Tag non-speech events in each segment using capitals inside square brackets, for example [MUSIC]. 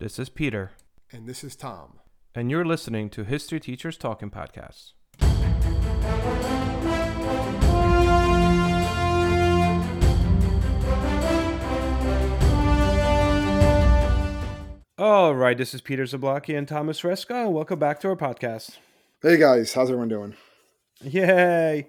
This is Peter, And this is Tom. and you're listening to History Teachers Talking Podcasts. All right, this is Peter Zablocki and Thomas Reska, and welcome back to our podcast. Hey guys, how's everyone doing? Yay!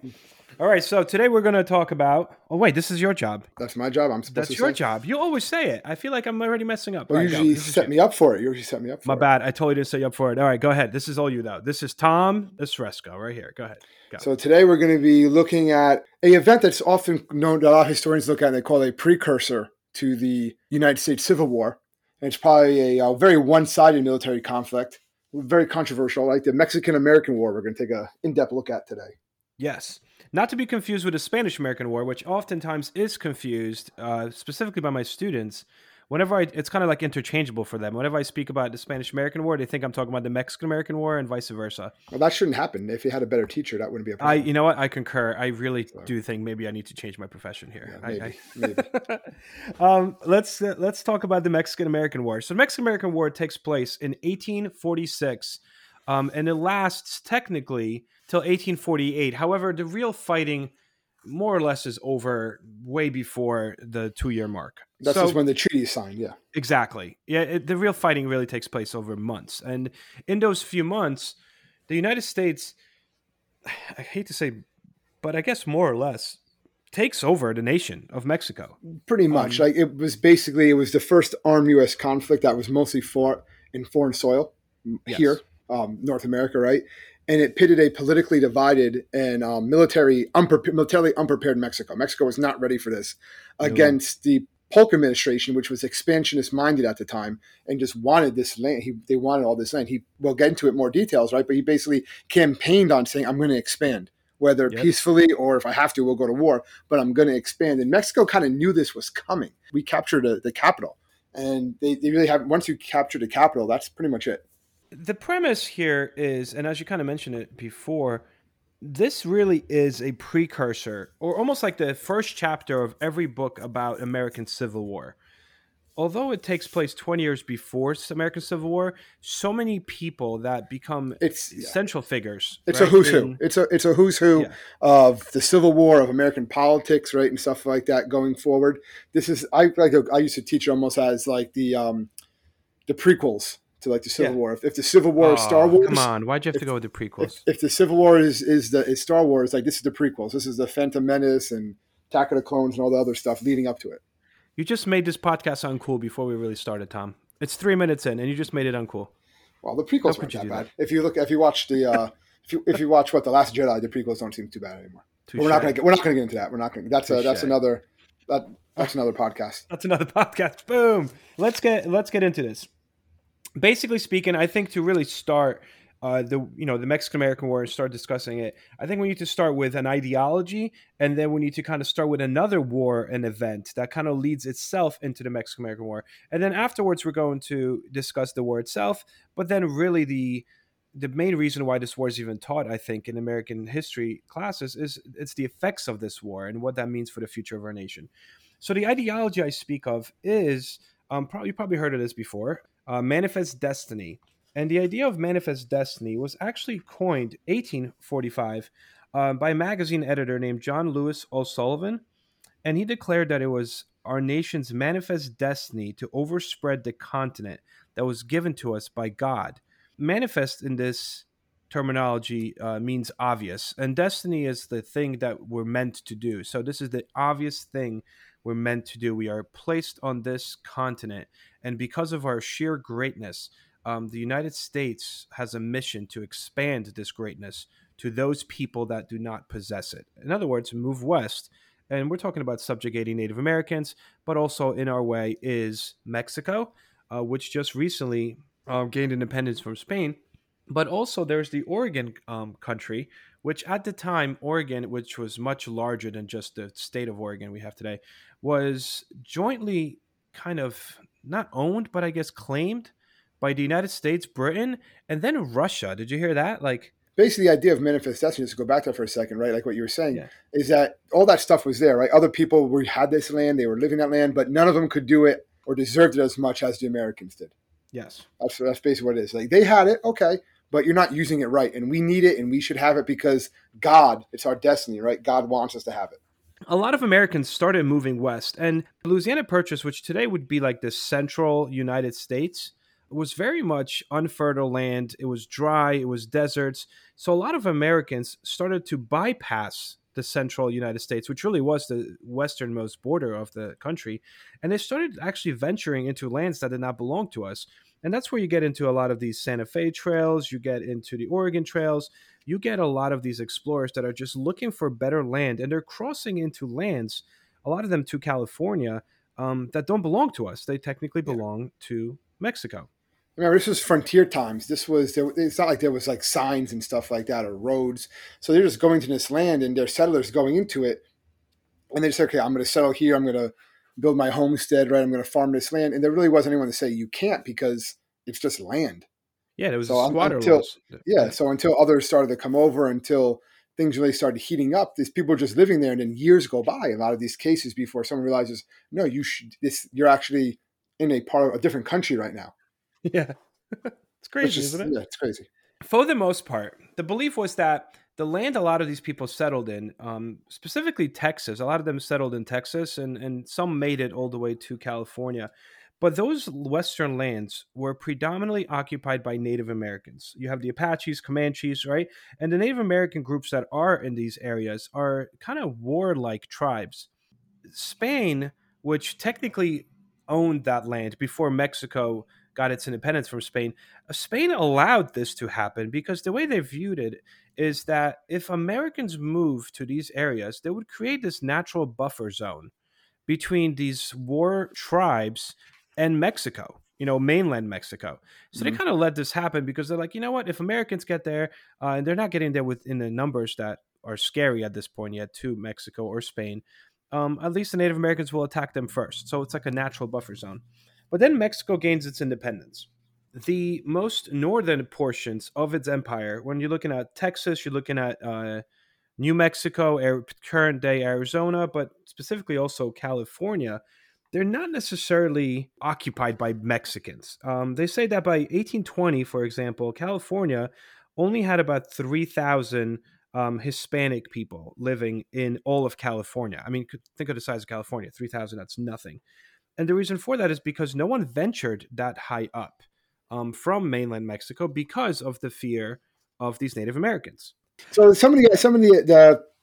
All right, so today we're going to talk about. Oh, wait, this is your job. That's my job. I'm supposed That's to your say. job. You always say it. I feel like I'm already messing up. Well, you right, usually set me up for it. You usually set me up for My it. bad. I totally didn't set you up for it. All right, go ahead. This is all you though. This is Tom Esresco right here. Go ahead. Go. So today we're going to be looking at a event that's often known that a lot of historians look at and they call a precursor to the United States Civil War. And it's probably a, uh very one-sided military conflict, very controversial, like the Mexican-American War. We're going to take a in-depth look at today. Yes. Not to be confused with the Spanish American War, which oftentimes is confused, uh, specifically by my students. Whenever I, it's kind of like interchangeable for them. Whenever I speak about the Spanish American War, they think I'm talking about the Mexican American War and vice versa. Well, that shouldn't happen. If you had a better teacher, that wouldn't be a problem. I, you know what? I concur. I really So- do think maybe I need to change my profession here. Yeah, I- maybe, I- [LAUGHS] maybe. um, let's uh, let's talk about the Mexican American War. So the Mexican American War takes place in 1846, um, and it lasts technically till 1848. However, the real fighting more or less is over way before the two year mark. That's So- just when the treaty is signed, yeah. Exactly. Yeah, it, the real fighting really takes place over months. And in those few months, the United States, I hate to say, but I guess more or less, takes over the nation of Mexico. Pretty much. Um, like it was basically it was the first armed U.S. conflict that was mostly fought in foreign soil Yes. here, um, North America, right? And it pitted a politically divided and um, military militarily unprepared Mexico. Mexico was not ready for this No. against the Polk administration, which was expansionist minded at the time and just wanted this land. He, they wanted all this land. He we'll get into it more details, right? But he basically campaigned on saying, "I'm going to expand." Whether Yep. peacefully or if I have to, we'll go to war. But I'm going to expand. And Mexico kind of knew this was coming. We captured the, the capital, and they, they really have. Once you capture the capital, that's pretty much it. The premise here is, and as you kind of mentioned it before, this really is a precursor, or almost like the first chapter of every book about American Civil War. Although it takes place 20 years before American Civil War, so many people that become It's central figures. it's right, a who's in- who. It's a it's a who's who Yeah. of the Civil War of American politics, right, and stuff like that going forward. This is I like I used to teach almost as like the um the prequels to like the Civil Yeah. War. If, if the Civil War is Star Wars, Come on, why'd you have to go with the prequels? if, if the Civil War is is the is Star Wars, like this is the prequels. This is the Phantom Menace and Attack of the Clones and all the other stuff leading up to it. You just made this podcast uncool before we really started, Tom. It's three minutes in, and you just made it uncool. Well, the prequels weren't that bad. that? If you look, if you watch the, uh, if you if you watch what the Last Jedi, the prequels don't seem too bad anymore. We're not gonna get, we're not gonna get into that. We're not gonna. That's a, that's another that that's another podcast. That's another [LAUGHS] podcast. Boom. Let's get let's get into this. Basically speaking, I think to really start uh, the you know the Mexican American War and start discussing it, I think we need to start with an ideology, and then we need to kind of start with another war and event that kind of leads itself into the Mexican American War, and then afterwards we're going to discuss the war itself. But then really the the main reason why this war is even taught, I think, in American history classes is it's the effects of this war and what that means for the future of our nation. So the ideology I speak of is um, probably you probably heard of this before, uh, manifest destiny, and the idea of manifest destiny was actually coined 1845 uh, by a magazine editor named John Louis O'Sullivan, and he declared that it was our nation's manifest destiny to overspread the continent that was given to us by God. Manifest in this terminology uh, means obvious, and destiny is the thing that we're meant to do. So this is the obvious thing we're meant to do. We are placed on this continent, and because of our sheer greatness, um, the United States has a mission to expand this greatness to those people that do not possess it. In other words, move west. And we're talking about subjugating Native Americans, but also in our way is Mexico, uh, which just recently uh, gained independence from Spain. But also there's the Oregon um, country, which at the time, Oregon, which was much larger than just the state of Oregon we have today, was jointly kind of not owned, but I guess claimed by the United States, Britain, and then Russia. Did you hear that? Like, Basically, the idea of manifest destiny, just to go back to that for a second, right? Like what you were saying, Yeah. is that all that stuff was there, right? Other people were, had this land, they were living that land, but none of them could do it or deserved it as much as the Americans did. Yes. That's, that's basically what it is. Like they had it, okay, but you're not using it right. And we need it and we should have it because God, it's our destiny, right? God wants us to have it. A lot of Americans started moving west, and Louisiana Purchase, which today would be like the central United States, was very much unfertile land. It was dry, it was deserts. So a lot of Americans started to bypass the central United States, which really was the westernmost border of the country. And they started actually venturing into lands that did not belong to us. And that's where you get into a lot of these Santa Fe trails, you get into the Oregon trails, you get a lot of these explorers that are just looking for better land and they're crossing into lands, a lot of them to California, um, that don't belong to us. They technically belong to Mexico. Remember, this was frontier times. This was it's not like there was like signs and stuff like that or roads. So they're just going to this land and they're settlers going into it, and they just say, okay, I'm going to settle here. I'm going to build my homestead. Right, I'm going to farm this land. And there really wasn't anyone to say you can't because it's just land. Yeah, there was so squatter until, laws. Yeah, so until others started to come over, until things really started heating up, these people were just living there, and then years go by. A lot of these cases before someone realizes, no, you should. This you're actually in a part of a different country right now. [LAUGHS] Yeah. it's crazy, is, isn't it? Yeah, it's crazy. For the most part, the belief was that the land a lot of these people settled in, um, specifically Texas, a lot of them settled in Texas and, and some made it all the way to California. But those western lands were predominantly occupied by Native Americans. You have the Apaches, Comanches, right? And the Native American groups that are in these areas are kind of warlike tribes. Spain, which technically owned that land before Mexico got its independence from Spain, uh, Spain allowed this to happen because the way they viewed it is that if Americans moved to these areas, they would create this natural buffer zone between these war tribes and Mexico, you know, mainland Mexico. So mm-hmm. they kind of let this happen because they're like, you know what, if Americans get there uh, and they're not getting there within the numbers that are scary at this point yet to Mexico or Spain, um, at least the Native Americans will attack them first. So it's like a natural buffer zone. But then Mexico gains its independence. The most northern portions of its empire, when you're looking at Texas, you're looking at uh, New Mexico, current day Arizona, but specifically also California, they're not necessarily occupied by Mexicans. Um, they say that by 1820, for example, California only had about 3,000 um, Hispanic people living in all of California. I mean, think of the size of California 3,000, that's nothing. And the reason for that is because no one ventured that high up um, from mainland Mexico because of the fear of these Native Americans. So some of the some of the,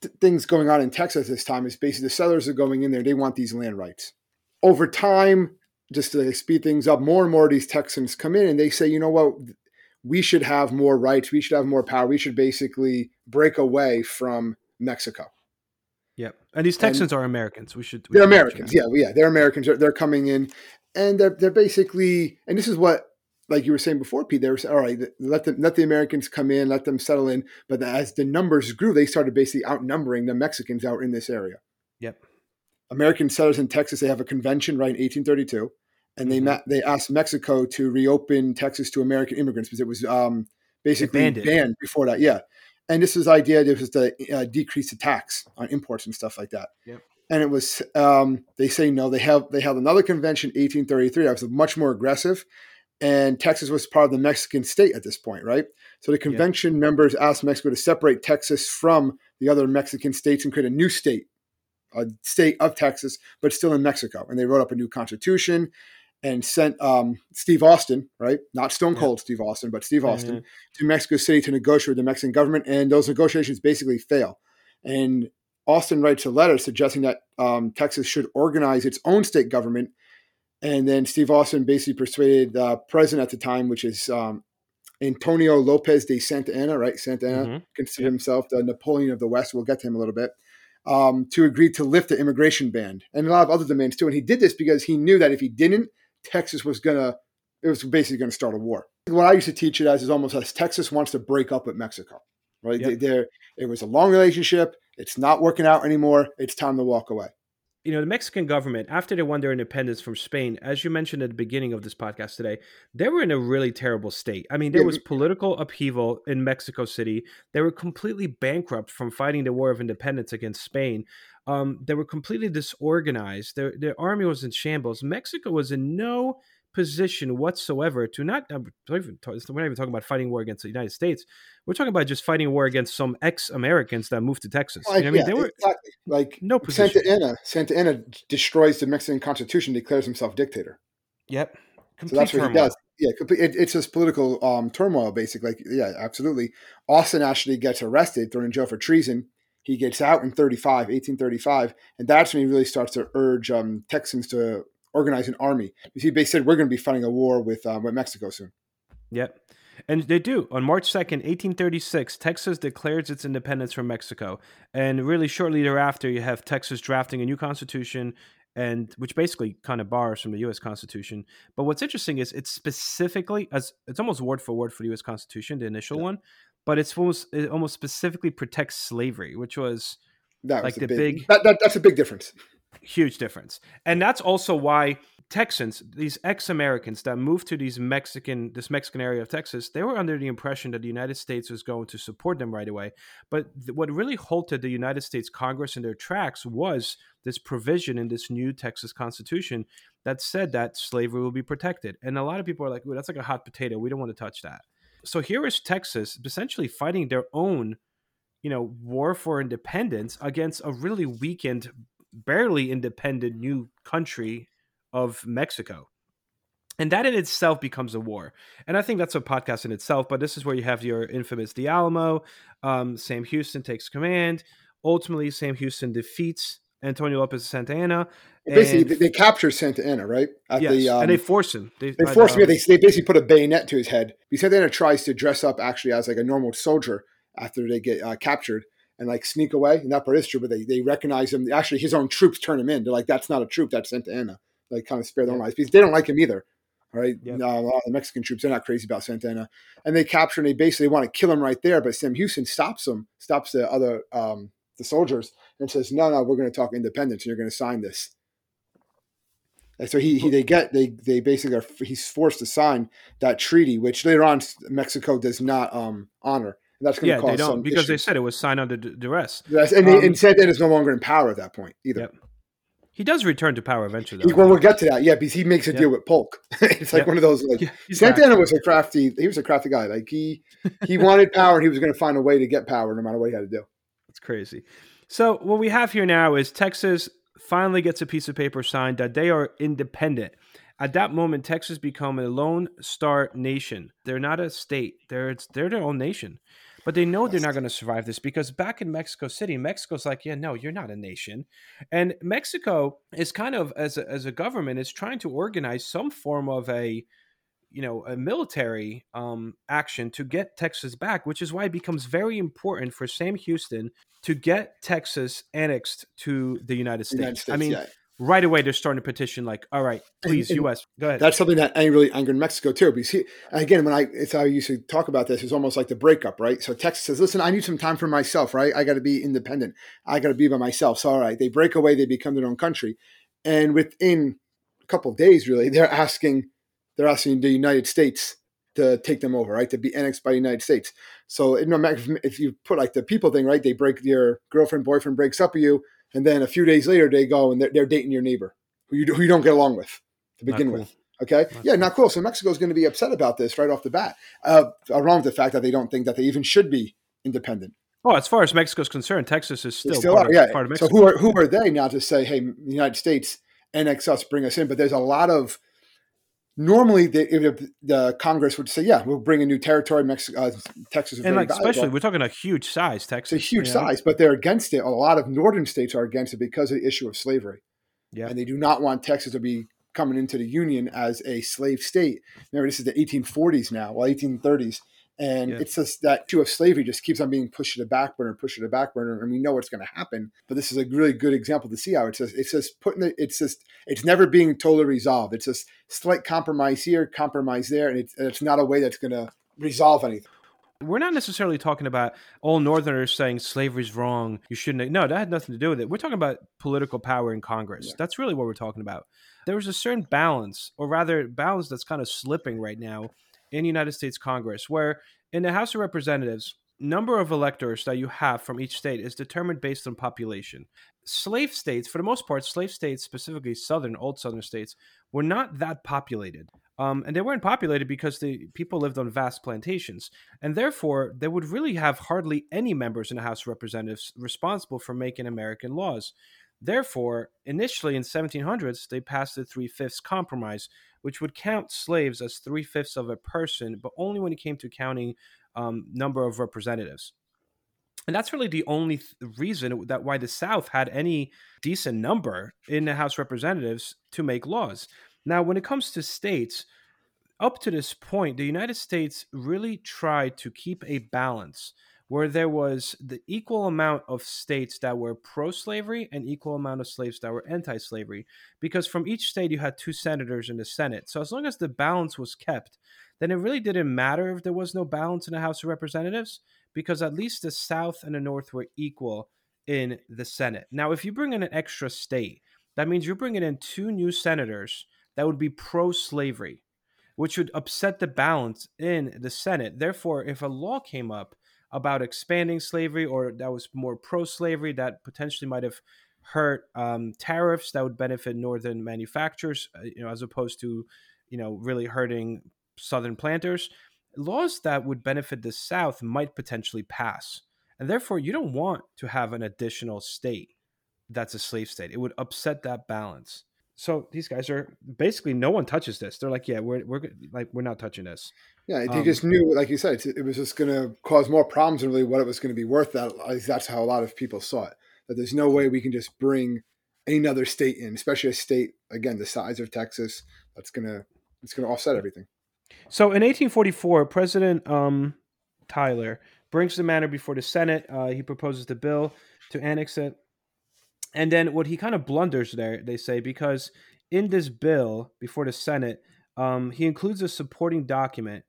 the things going on in Texas this time is basically the settlers are going in there. They want these land rights. Over time, just to speed things up, more and more of these Texans come in and they say, you know what, we should have more rights. We should have more power. We should basically break away from Mexico. Yep. And these Texans and are Americans. We should. We they're should Americans. Yeah, yeah, they're Americans. They're, they're, coming in, and they're they're basically, and this is what, like you were saying before, Pete. They were all right. Let them let the Americans come in, let them settle in. But as the numbers grew, they started basically outnumbering the Mexicans out in this area. Yep. American settlers in Texas. They have a convention right in 1832, and they mm-hmm. met, they asked Mexico to reopen Texas to American immigrants because it was um, basically banned before that. Yeah and this is idea this was to uh, decrease the tax on imports and stuff like that. Yep. And it was um, they say no. They have they held another convention, 1833. That was much more aggressive, and Texas was part of the Mexican state at this point, right? So the convention yep. members asked Mexico to separate Texas from the other Mexican states and create a new state, a state of Texas, but still in Mexico. And they wrote up a new constitution and sent um, Steve Austin, right? Not Stone Cold yeah. Steve Austin, but Steve Austin mm-hmm. to Mexico City to negotiate with the Mexican government. And those negotiations basically fail. And Austin writes a letter suggesting that um, Texas should organize its own state government. And then Steve Austin basically persuaded the president at the time, which is um, Antonio Lopez de Santa Anna, right? Santa Anna mm-hmm. considered himself the Napoleon of the West. We'll get to him a little bit. Um, to agree to lift the immigration ban and a lot of other demands too. And he did this because he knew that if he didn't, Texas was gonna it was basically going to start a war. What I used to teach it as is almost as Texas wants to break up with Mexico, right? Yep. There, it was a long relationship. It's not working out anymore. It's time to walk away. You know, the Mexican government, after they won their independence from Spain, as you mentioned at the beginning of this podcast today, they were in a really terrible state. I mean, there was political upheaval in Mexico City. They were completely bankrupt from fighting the War of Independence against Spain. Um, they were completely disorganized. Their, their army was in shambles. Mexico was in no position whatsoever to not. Uh, we're not even talking about fighting war against the United States. We're talking about just fighting war against some ex-Americans that moved to Texas. Like, I mean, yeah, they were exactly. like no position. Santa Anna. Santa Anna destroys the Mexican Constitution, declares himself dictator. Yep. Complete so that's what turmoil. he does. Yeah, it, it's just political um, turmoil, basically. Like, yeah, absolutely. Austin actually gets arrested, thrown in jail for treason. He gets out in 35, 1835, and that's when he really starts to urge um, Texans to organize an army. You see, they said we're going to be fighting a war with um, with Mexico soon. Yep. And they do. On March 2nd, 1836, Texas declares its independence from Mexico. And really shortly thereafter, you have Texas drafting a new constitution and which basically kind of borrows from the U.S. Constitution. But what's interesting is it's specifically as it's almost word for word for the U.S. Constitution, the initial yeah. one, but it's almost it almost specifically protects slavery, which was that like the big, big that, that, that's a big difference, huge difference, and that's also why Texans, these ex-Americans that moved to these Mexican this Mexican area of Texas, they were under the impression that the United States was going to support them right away. But th- what really halted the United States Congress in their tracks was this provision in this new Texas Constitution that said that slavery will be protected. And a lot of people are like, "Ooh, that's like a hot potato. We don't want to touch that." So here is Texas essentially fighting their own, you know, war for independence against a really weakened, barely independent new country of Mexico. And that in itself becomes a war. And I think that's a podcast in itself, but this is where you have your infamous the Alamo. Um, Sam Houston takes command. Ultimately, Sam Houston defeats Antonio Lopez Santa Anna. Basically, they capture Santa Anna, right? At yes, the, um, and they force him. They, they force him. Um, they, they basically put a bayonet to his head. He Santa Anna tries to dress up actually as like a normal soldier after they get uh, captured and like sneak away. And that part is true, but they, they recognize him. Actually, his own troops turn him in. They're like, that's not a troop, that's Santa Anna like kind of spare their own lives because they don't like him either. All right, yep. uh, a lot of the Mexican troops they're not crazy about Santa Anna, and they capture and they basically want to kill him right there. But Sam Houston stops them, stops the other um, the soldiers, and says, "No, no, we're going to talk independence, and you're going to sign this." And so he, he they get they they basically are he's forced to sign that treaty, which later on Mexico does not um, honor. And that's going to yeah, cause they don't because they said it was signed under duress. Yes, and, um, and Santa Anna is no longer in power at that point either. Yep. He does return to power eventually. Though, well, we'll get to that. Yeah, because he makes a deal with Polk. [LAUGHS] it's like one of those. Like [LAUGHS] yeah, Santa Anna was a crafty. He was a crafty guy. Like he he [LAUGHS] wanted power, and he was going to find a way to get power, no matter what he had to do. That's crazy. So what we have here now is Texas finally gets a piece of paper signed that they are independent. At that moment, Texas become a lone star nation. They're not a state. They're they're their own nation. But they know they're not going to survive this because back in Mexico City, Mexico's like, yeah, no, you're not a nation. And Mexico is kind of, as a, as a government, is trying to organize some form of a, you know, a military um, action to get Texas back, which is why it becomes very important for Sam Houston to get Texas annexed to the United States. United States I mean, yeah right away they're starting to petition like all right please and, and us go ahead. that's something that really angered in mexico too because he, again when i it's how i used to talk about this it's almost like the breakup right? So texas says listen i need some time for myself right? I got to be independent. I got to be by myself. So all right they break away they become their own country. And within a couple of days really [LAUGHS] they're asking they're asking the united states to take them over right? To be annexed by the united states. So no matter if you put like the people thing right? They break your girlfriend boyfriend breaks up with you and then a few days later they go and they're, they're dating your neighbor who you, who you don't get along with to begin cool. with. Okay, not yeah, cool. not cool. So Mexico is going to be upset about this right off the bat, uh, along with the fact that they don't think that they even should be independent. Oh, as far as Mexico's concerned, Texas is still, still part, are, of, yeah. part of Mexico. So who are who are they now to say, hey, the United States annex us, bring us in? But there's a lot of normally the, the Congress would say, yeah, we'll bring a new territory. Mexico, uh, Texas, and like valuable. especially we're talking a huge size Texas. It's a huge size, but they're against it. A lot of northern states are against it because of the issue of slavery. Yeah, and they do not want Texas to be coming into the union as a slave state. Remember, this is the 1840s now, well, 1830s. And yeah. it's just that issue of slavery just keeps on being pushed to the back burner, pushed to the back burner, and we know what's going to happen. But this is a really good example to see how it's just it's just putting it. It's just it's never being totally resolved. It's just slight compromise here, compromise there, and it's, and it's not a way that's going to resolve anything. We're not necessarily talking about all Northerners saying slavery's wrong. You shouldn't. No, that had nothing to do with it. We're talking about political power in Congress. Yeah. That's really what we're talking about. There's a certain balance, or rather, balance that's kind of slipping right now in United States Congress, where in the House of Representatives, number of electors that you have from each state is determined based on population. Slave states, for the most part, slave states, specifically southern, old southern states, were not that populated. Um, and they weren't populated because the people lived on vast plantations, and therefore they would really have hardly any members in the House of Representatives responsible for making American laws. Therefore, initially in 1700s, they passed the Three Fifths Compromise, which would count slaves as three fifths of a person, but only when it came to counting um, number of representatives. And that's really the only th- reason that why the South had any decent number in the House Representatives to make laws. Now, when it comes to states, up to this point, the United States really tried to keep a balance where there was the equal amount of states that were pro-slavery and equal amount of slaves that were anti-slavery because from each state you had two senators in the senate. So as long as the balance was kept then it really didn't matter if there was no balance in the house of representatives because at least the south and the north were equal in the senate. Now if you bring in an extra state that means you're bringing in two new senators that would be pro-slavery which would upset the balance in the senate. Therefore if a law came up about expanding slavery or that was more pro slavery that potentially might have hurt um, tariffs that would benefit northern manufacturers, uh, you know, as opposed to, you know, really hurting southern planters. Laws that would benefit the South might potentially pass. And therefore, you don't want to have an additional state that's a slave state. It would upset that balance. So these guys are basically no one touches this. They're like, yeah, we're we're like we're not touching this. Yeah, they um, just knew, like you said, it was just going to cause more problems than really what it was going to be worth. That that's how a lot of people saw it. That there's no way we can just bring another state in, especially a state again the size of Texas. That's gonna it's gonna offset everything. So in 1844, President um, Tyler brings the matter before the Senate. Uh, he proposes the bill to annex it and then what he kind of blunders there, they say, because in this bill before the Senate, um, he includes a supporting document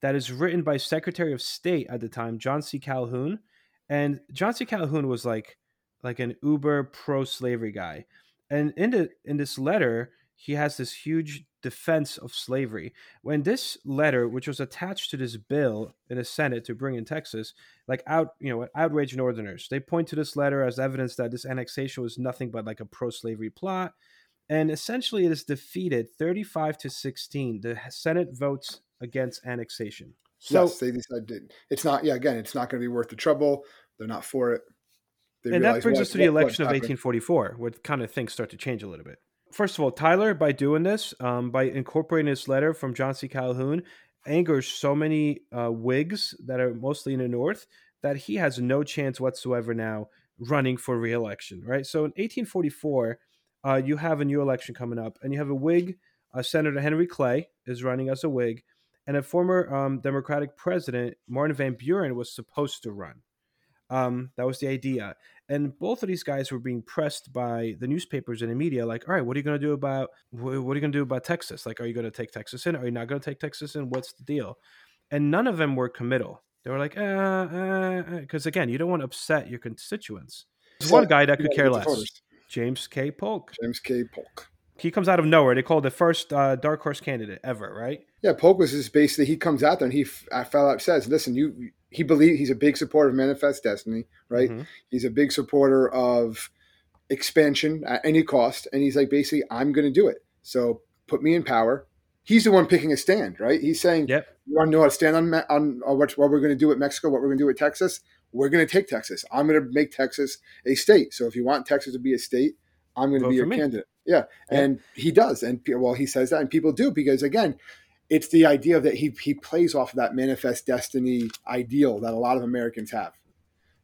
that is written by Secretary of State at the time, John C. Calhoun, and John C. Calhoun was like like an uber pro slavery guy, and in the in this letter, he has this huge defense of slavery. When this letter, which was attached to this bill in the Senate to bring in Texas, like out, you know, outrage Northerners, they point to this letter as evidence that this annexation was nothing but like a pro-slavery plot, and essentially it is defeated 35 to 16. The Senate votes against annexation. So yes, they decided it's not. Yeah, again, it's not going to be worth the trouble. They're not for it. They and that brings what, us to the election of 1844, where kind of things start to change a little bit first of all, Tyler, by doing this, um, by incorporating this letter from John C. Calhoun, angers so many uh, Whigs that are mostly in the North that he has no chance whatsoever now running for reelection, right? So in 1844, uh, you have a new election coming up, and you have a Whig, uh, Senator Henry Clay is running as a Whig, and a former um, Democratic president, Martin Van Buren, was supposed to run. Um, that was the idea. And both of these guys were being pressed by the newspapers and the media, like, all right, what are you going to do about what are you going to do about Texas? Like, are you going to take Texas in? Are you not going to take Texas in? What's the deal? And none of them were committal. They were like, uh, because uh, uh, again, you don't want to upset your constituents. There's so, one guy that could care less. James K. Polk. James K. Polk. He comes out of nowhere. They call the first uh, dark horse candidate ever, right? Yeah, Polk was just basically he comes out there and he f- fell out says, "Listen, you he believes he's a big supporter of Manifest Destiny, right? Mm-hmm. He's a big supporter of expansion at any cost, and he's like, basically, I'm going to do it. So put me in power. He's the one picking a stand, right? He's saying, "Yep, you want to know how to stand on on, on what, what we're going to do with Mexico, what we're going to do with Texas. We're going to take Texas. I'm going to make Texas a state. So if you want Texas to be a state, I'm going to be your candidate. Yeah, and he does, and well, he says that, and people do because again, it's the idea that he he plays off of that manifest destiny ideal that a lot of Americans have.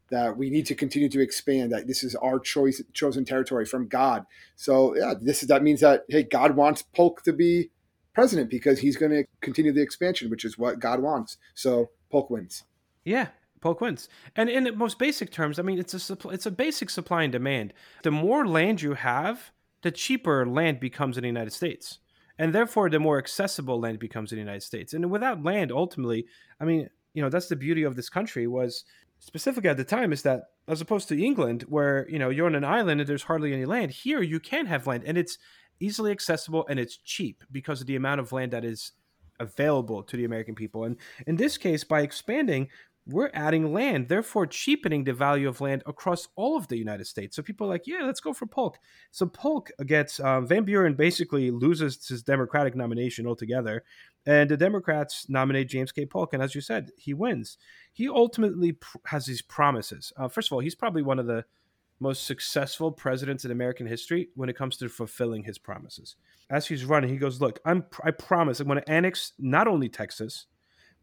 That we need to continue to expand. That this is our choice, chosen territory from God. So yeah, this is that means that hey, God wants Polk to be president because he's going to continue the expansion, which is what God wants. So Polk wins. Yeah, Polk wins. And in the most basic terms, I mean, it's a it's a basic supply and demand. The more land you have, the cheaper land becomes in the United States and therefore the more accessible land becomes in the United States. And without land, ultimately, I mean, you know, that's the beauty of this country was specifically at the time is that as opposed to England, where you know you're on an island and there's hardly any land, here you can have land and it's easily accessible and it's cheap because of the amount of land that is available to the American people. And in this case, by expanding, we're adding land, therefore cheapening the value of land across all of the United States. So people are like, yeah, let's go for Polk. So Polk gets um, Van Buren basically loses his Democratic nomination altogether, and the Democrats nominate James K. Polk, and as you said, he wins. He ultimately pr- has these promises. Uh, first of all, he's probably one of the most successful presidents in American history when it comes to fulfilling his promises. As he's running, he goes, "Look, I'm I promise I'm going to annex not only Texas."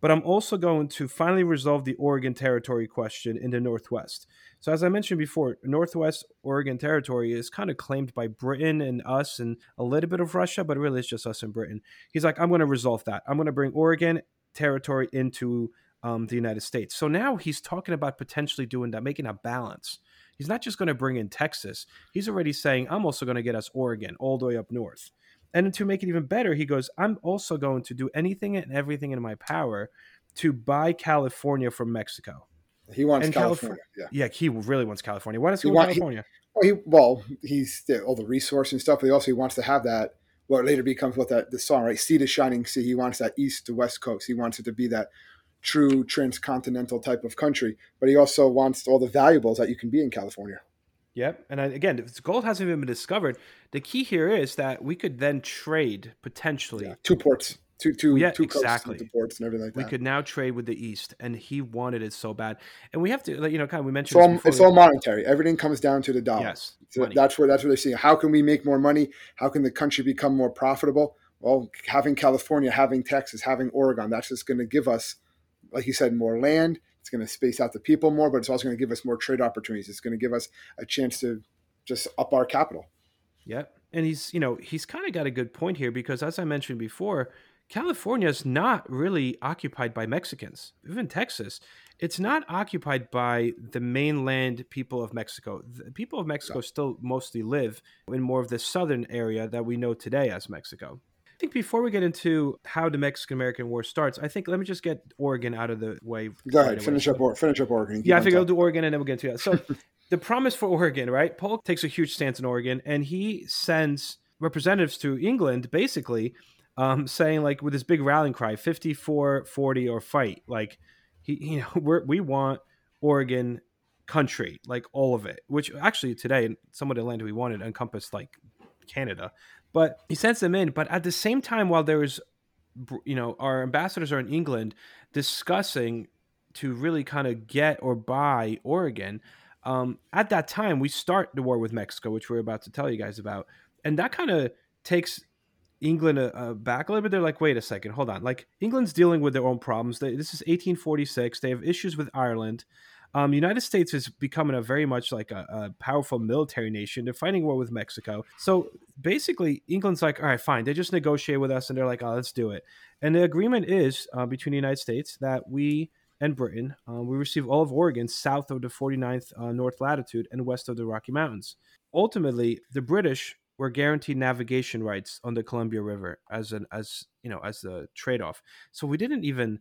But I'm also going to finally resolve the Oregon Territory question in the Northwest. So, as I mentioned before, Northwest Oregon Territory is kind of claimed by Britain and us and a little bit of Russia, but really it's just us and Britain. He's like, I'm going to resolve that. I'm going to bring Oregon Territory into um, the United States. So now he's talking about potentially doing that, making a balance. He's not just going to bring in Texas. He's already saying, I'm also going to get us Oregon all the way up north. And to make it even better, he goes, I'm also going to do anything and everything in my power to buy California from Mexico. He wants and California. Yeah. yeah, he really wants California. Why does he, he want California? He, well, he, well, he's the, all the resource and stuff, but he also he wants to have that. What later becomes what that the song, right? Sea to shining sea. He wants that east to west coast. He wants it to be that true transcontinental type of country. But he also wants all the valuables that you can be in California. Yep. And I, again, if gold hasn't even been discovered, the key here is that we could then trade potentially yeah, two ports, two, two, yeah, two exactly. two ports and everything like we that. We could now trade with the East, and he wanted it so bad. And we have to, you know, kind of we mentioned it's all, it's all monetary. Everything comes down to the dollar. Yes, so that's where that's where they're seeing. How can we make more money? How can the country become more profitable? Well, having California, having Texas, having Oregon, that's just going to give us, like you said, more land. It's going to space out the people more, but it's also going to give us more trade opportunities. It's going to give us a chance to just up our capital. Yep. And he's, you know, he's kind of got a good point here because as I mentioned before, California is not really occupied by Mexicans. Even Texas, it's not occupied by the mainland people of Mexico. The people of Mexico still mostly live in more of the southern area that we know today as Mexico. I think before we get into how the Mexican American War starts, I think let me just get Oregon out of the way. Go ahead, finish up, or, finish up Oregon. Yeah, I think I'll do Oregon and then we'll get into that. So [LAUGHS] the promise for Oregon, right? Polk takes a huge stance in Oregon, and he sends representatives to England, basically um, saying like with this big rallying cry, 54, 40 or fight. Like he, you know, [LAUGHS] we we want Oregon country, like all of it. Which actually today, some of the land we wanted encompassed like Canada, but he sends them in. But at the same time, while there is, you know, our ambassadors are in England discussing to really kind of get or buy Oregon um, at that time, we start the war with Mexico, which we're about to tell you guys about, and that kind of takes England uh, back a little bit. They're like, wait a second, hold on. Like England's dealing with their own problems. They, this is 1846. They have issues with Ireland. Um, United States is becoming a very much like a, a, powerful military nation. They're fighting war with Mexico. So basically, England's like, all right, fine. They just negotiate with us, and they're like, oh, let's do it. And the agreement is uh, between the United States that we and Britain, um, we receive all of Oregon south of the 49th uh, north latitude and west of the Rocky Mountains. Ultimately, the British were guaranteed navigation rights on the Columbia River as an as you know as a trade off. So we didn't even.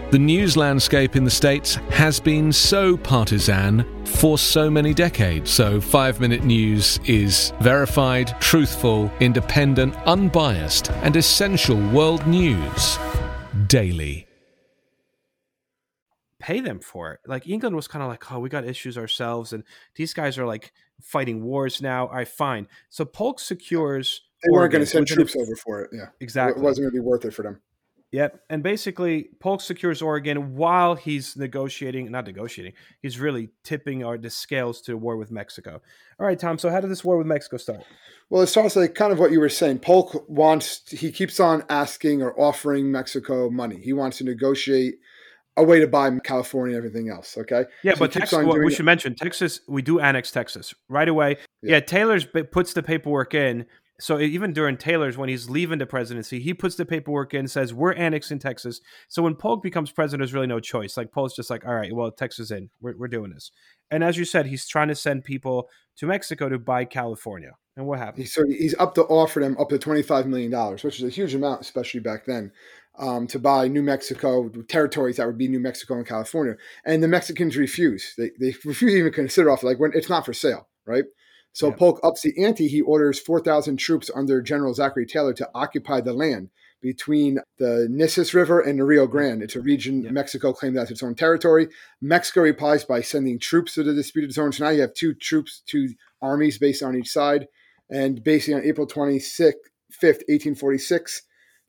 the news landscape in the States has been so partisan for so many decades. So, Five Minute News is verified, truthful, independent, unbiased, and essential world news daily pay them for it. Like England was kind of like, oh, we got issues ourselves, and these guys are like fighting wars now. All right, fine. So Polk secures. They weren't going to send troops over for it. Yeah, exactly. It wasn't going to be worth it for them. Yep. And basically, Polk secures Oregon while he's negotiating, not negotiating, he's really tipping our, the scales to war with Mexico. All right, Tom. So, how did this war with Mexico start? Well, it starts like kind of what you were saying. Polk wants, he keeps on asking or offering Mexico money. He wants to negotiate a way to buy California and everything else. Okay. Yeah, so but Texas, well, we should mention Texas. We do annex Texas right away. Yeah, yeah Taylor's puts the paperwork in So even during Taylor's, when he's leaving the presidency, he puts the paperwork in, says we're annexing Texas. So when Polk becomes president, there's really no choice. Like Polk's just like, all right, well, Texas in, we're, we're doing this. And as you said, he's trying to send people to Mexico to buy California. And what happened? So he's up to offer them up to twenty five million dollars, which is a huge amount, especially back then, um, to buy New Mexico territories that would be New Mexico and California. And the Mexicans refuse. They they [LAUGHS] refuse to even consider offer like when it's not for sale, right? So yeah. Polk ups the ante. He orders 4,000 troops under General Zachary Taylor to occupy the land between the Nueces River and the Rio Grande. It's a region yeah. Mexico claimed as its own territory. Mexico replies by sending troops to the disputed zone. So now you have two troops, two armies based on each side. And basically on April 26th, 5th, 1846,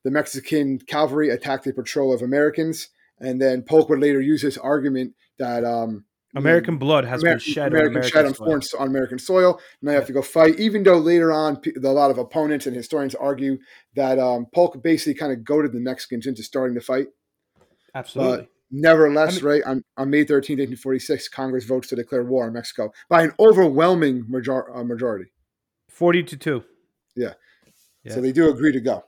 the Mexican cavalry attacked a patrol of Americans. And then Polk would later use this argument that um, American blood has American, been shed American, on American shed on, foreign, on American soil. And they have to go fight, even though later on a lot of opponents and historians argue that um, Polk basically kind of goaded the Mexicans into starting the fight. Absolutely. But nevertheless, I mean, right on, on May 13, 1846, Congress votes to declare war on Mexico by an overwhelming major, uh, majority. 40 to 2. Yeah. yeah. So they do agree to go.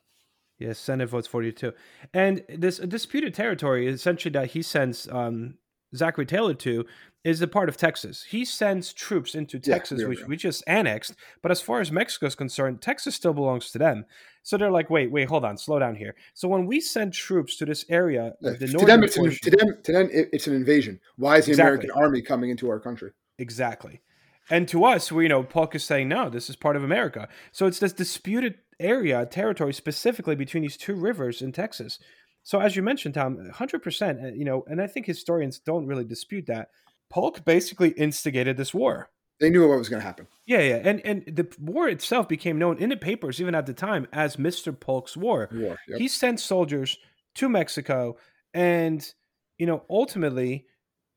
Yes, Senate votes 42. And this disputed territory is essentially that he sends um, Zachary Taylor to is a part of Texas. He sends troops into Texas, yeah, which we just annexed. But as far as Mexico is concerned, Texas still belongs to them. So they're like, wait, wait, hold on, slow down here. So when we send troops to this area, the to them, it's portion, an, to them, to them, it's an invasion. Why is the exactly. American army coming into our country? Exactly. And to us, we, you know, Polk is saying, no, this is part of America. So it's this disputed area, territory specifically between these two rivers in Texas. So as you mentioned, Tom, hundred percent, uh, you know, and I think historians don't really dispute that. Polk basically instigated this war. They knew what was going to happen. Yeah, yeah, and and the war itself became known in the papers even at the time as Mister Polk's War. war yep. He sent soldiers to Mexico, and you know, ultimately,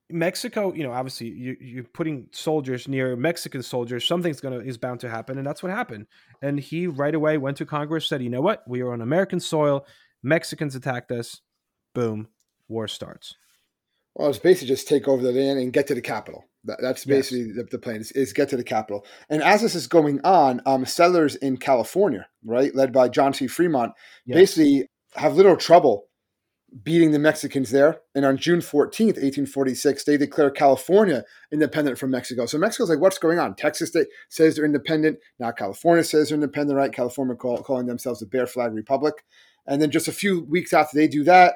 Mexico. You know, obviously, you, you're putting soldiers near Mexican soldiers. Something's gonna is bound to happen, and that's what happened. And he right away went to Congress, said, "You know what? We are on American soil. Mexicans attacked us. Boom, war starts." Well, it's basically just take over the land and get to the capital. That, that's basically yes. the, the, plan is, is, get to the capital. And as this is going on, um, settlers in California, right, led by John C. Fremont, yes. basically have little trouble beating the Mexicans there. And on June 14th, 1846, they declare California independent from Mexico. So Mexico's like, what's going on? Texas they, says they're independent. Now California says they're independent, right? California call, calling themselves the Bear Flag Republic. And then just a few weeks after they do that,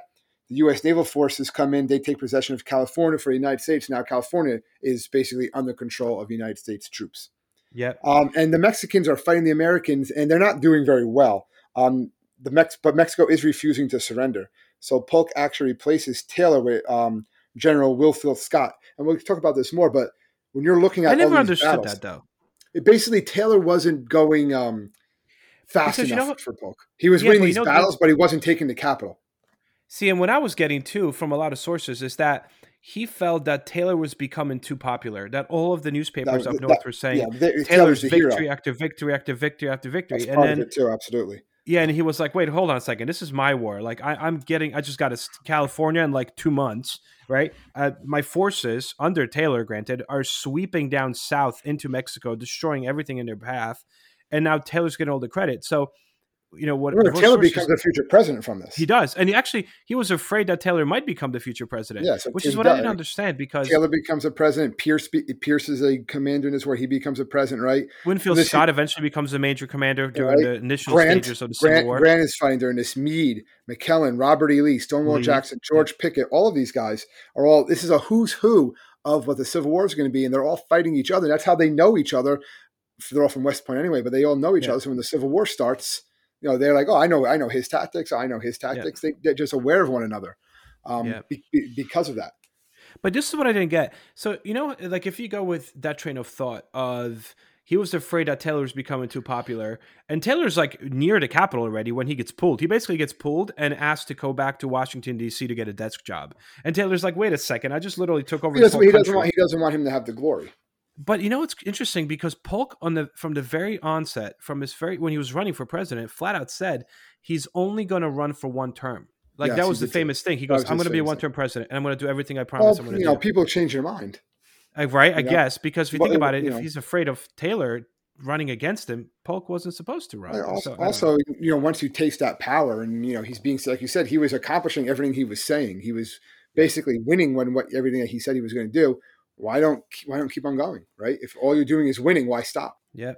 the U.S. naval forces come in, they take possession of California for the United States. Now California is basically under control of United States troops. Yeah. Um, and the Mexicans are fighting the Americans, and they're not doing very well. Um, the Mex- but Mexico is refusing to surrender. So Polk actually replaces Taylor with um, General Winfield Scott, and we'll talk about this more. But when you're looking at, I never understood battles, that though. It basically Taylor wasn't going um, fast because enough you know, for Polk. He was yeah, winning these battles, but he wasn't taking the capital. See, and what I was getting too from a lot of sources is that he felt that Taylor was becoming too popular. That all of the newspapers that, up north that, were saying yeah, Taylor's, Taylor's victory hero. after victory after victory after victory. That's and then too, absolutely. Yeah, and he was like, "Wait, hold on a second. This is my war. Like, I, am getting. I just got to California in like two months, right? Uh, my forces under Taylor, granted, are sweeping down south into Mexico, destroying everything in their path, and now Taylor's getting all the credit. So." you know what Taylor becomes the future president from this. He does, and he actually he was afraid that Taylor might become the future president. Yes, which is what does. I didn't understand because Taylor becomes a president. Pierce Pierce is a commander in this where he becomes a president, right? Winfield this, Scott eventually becomes a major commander during right? the initial Grant, stages of the Civil Grant, War. Grant is fighting during this. Meade, McClellan, Robert E. Lee, Stonewall Lee. Jackson, George yeah. Pickett, all of these guys are all. This is a who's who of what the Civil War is going to be, and they're all fighting each other. That's how they know each other. They're all from West Point anyway, but they all know each yeah. other. So when the Civil War starts you know they're like oh i know i know his tactics. I know his tactics. Yeah. they, are just aware of one another um, yeah. be, be, because of that. But this is what i didn't get. So you know like if you go with that train of thought of he was afraid that taylor's becoming too popular and taylor's like near the capital already when he gets pulled. He basically gets pulled and asked to go back to washington d.c to get a desk job. And taylor's like wait a second. I just literally took over he doesn't, he doesn't, want, he doesn't want him to have the glory but you know what's interesting because Polk on the from the very onset, from his very when he was running for president, flat out said he's only going to run for one term. Like yes, that was the famous thing. He goes, "I'm going to be a one term president, and I'm going to do everything I promise." Well, I'm going to you know, do. people change their mind, uh, right? I guess because if you think about it, if know. he's afraid of Taylor running against him, Polk wasn't supposed to run. Also, So, don't know. also, you know, once you taste that power, and you know, he's being like you said, he was accomplishing everything he was saying. He was basically winning when what everything that he said he was going to do. Why don't why don't keep on going, right? If all you're doing is winning, why stop? Yeah.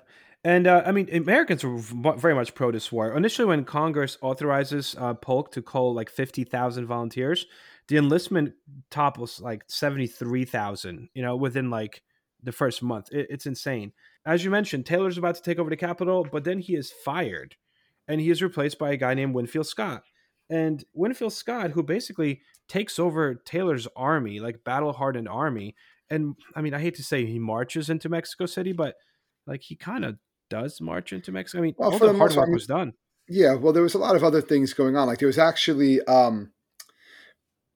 And uh, I mean, Americans were very much pro this war. Initially, when Congress authorizes uh, Polk to call like 50,000 volunteers, the enlistment top was like 73,000, you know, within like the first month. It, it's insane. As you mentioned, Taylor's about to take over the capital, but then he is fired and he is replaced by a guy named Winfield Scott. And Winfield Scott, who basically takes over Taylor's army, like battle hardened army. And I mean, I hate to say he marches into Mexico City, but like he kind of does march into Mexico. I mean, Well, all the the hard work I mean- was done. Yeah, well, there was a lot of other things going on. Like there was actually um,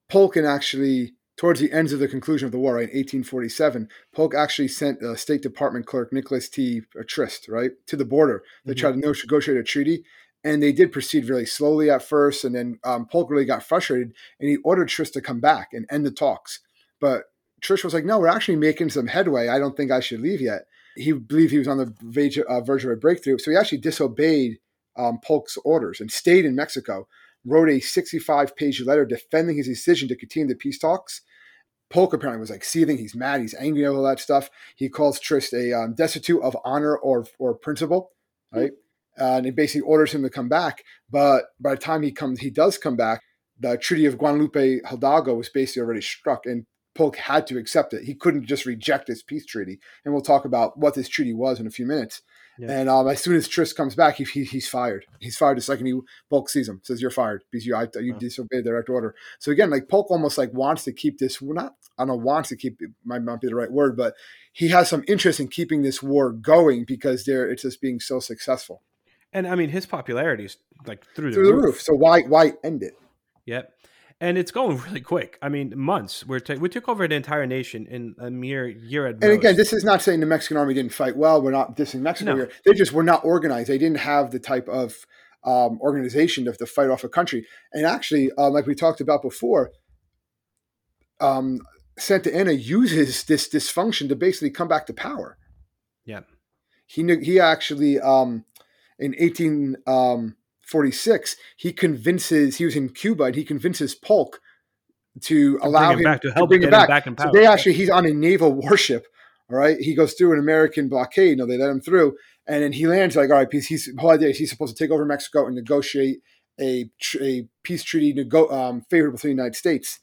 Polk and actually towards the ends of the conclusion of the war, right, in 1847, Polk actually sent uh, State Department clerk Nicholas T. Trist, right, to the border. They Mhm. tried to negotiate a treaty, and they did proceed really slowly at first. And then um, Polk really got frustrated, and he ordered Trist to come back and end the talks. But Trist was like, "No, we're actually making some headway. I don't think I should leave yet." He believed he was on the verge, uh, verge of a breakthrough, so he actually disobeyed um, Polk's orders and stayed in Mexico. Wrote a 65 page letter defending his decision to continue the peace talks. Polk apparently was like seething. He's mad. He's angry over all that stuff. He calls Trist a um, destitute of honor or or principle, right? and he basically orders him to come back. But by the time he comes, he does come back. The Treaty of Guadalupe Hidalgo was basically already struck, and Polk had to accept it. He couldn't just reject this peace treaty. And we'll talk about what this treaty was in a few minutes. Yeah. And um, as soon as Trist comes back, he, he, he's fired. He's fired the second he Polk sees him. Says you're fired because you I, you Wow. disobeyed the direct order. So again, like Polk almost like wants to keep this. Not I don't know wants to keep it might not be the right word, but he has some interest in keeping this war going because they're it's just being so successful And I mean, his popularity is like through the, through the roof. roof. So why why end it? Yep. And it's going really quick. I mean, months. We're ta- we took over an entire nation in a mere year at And most. again, this is not saying the Mexican army didn't fight well. We're not dissing Mexico No. here. They just were not organized. They didn't have the type of um, organization to, to fight off a country. And actually, um, like we talked about before, um, Santa Anna uses this dysfunction to basically come back to power. Yeah. He knew, he actually um, in 1846 he convinces he was in Cuba and he convinces Polk to, To allow bring him, him back to help bring get him him back. So they actually he's on a naval warship. All right, he goes through an American blockade. Know, they let him through, and then he lands like, all right, because he's whole idea is he's supposed to take over Mexico and negotiate a a peace treaty nego- um, favorable to the United States.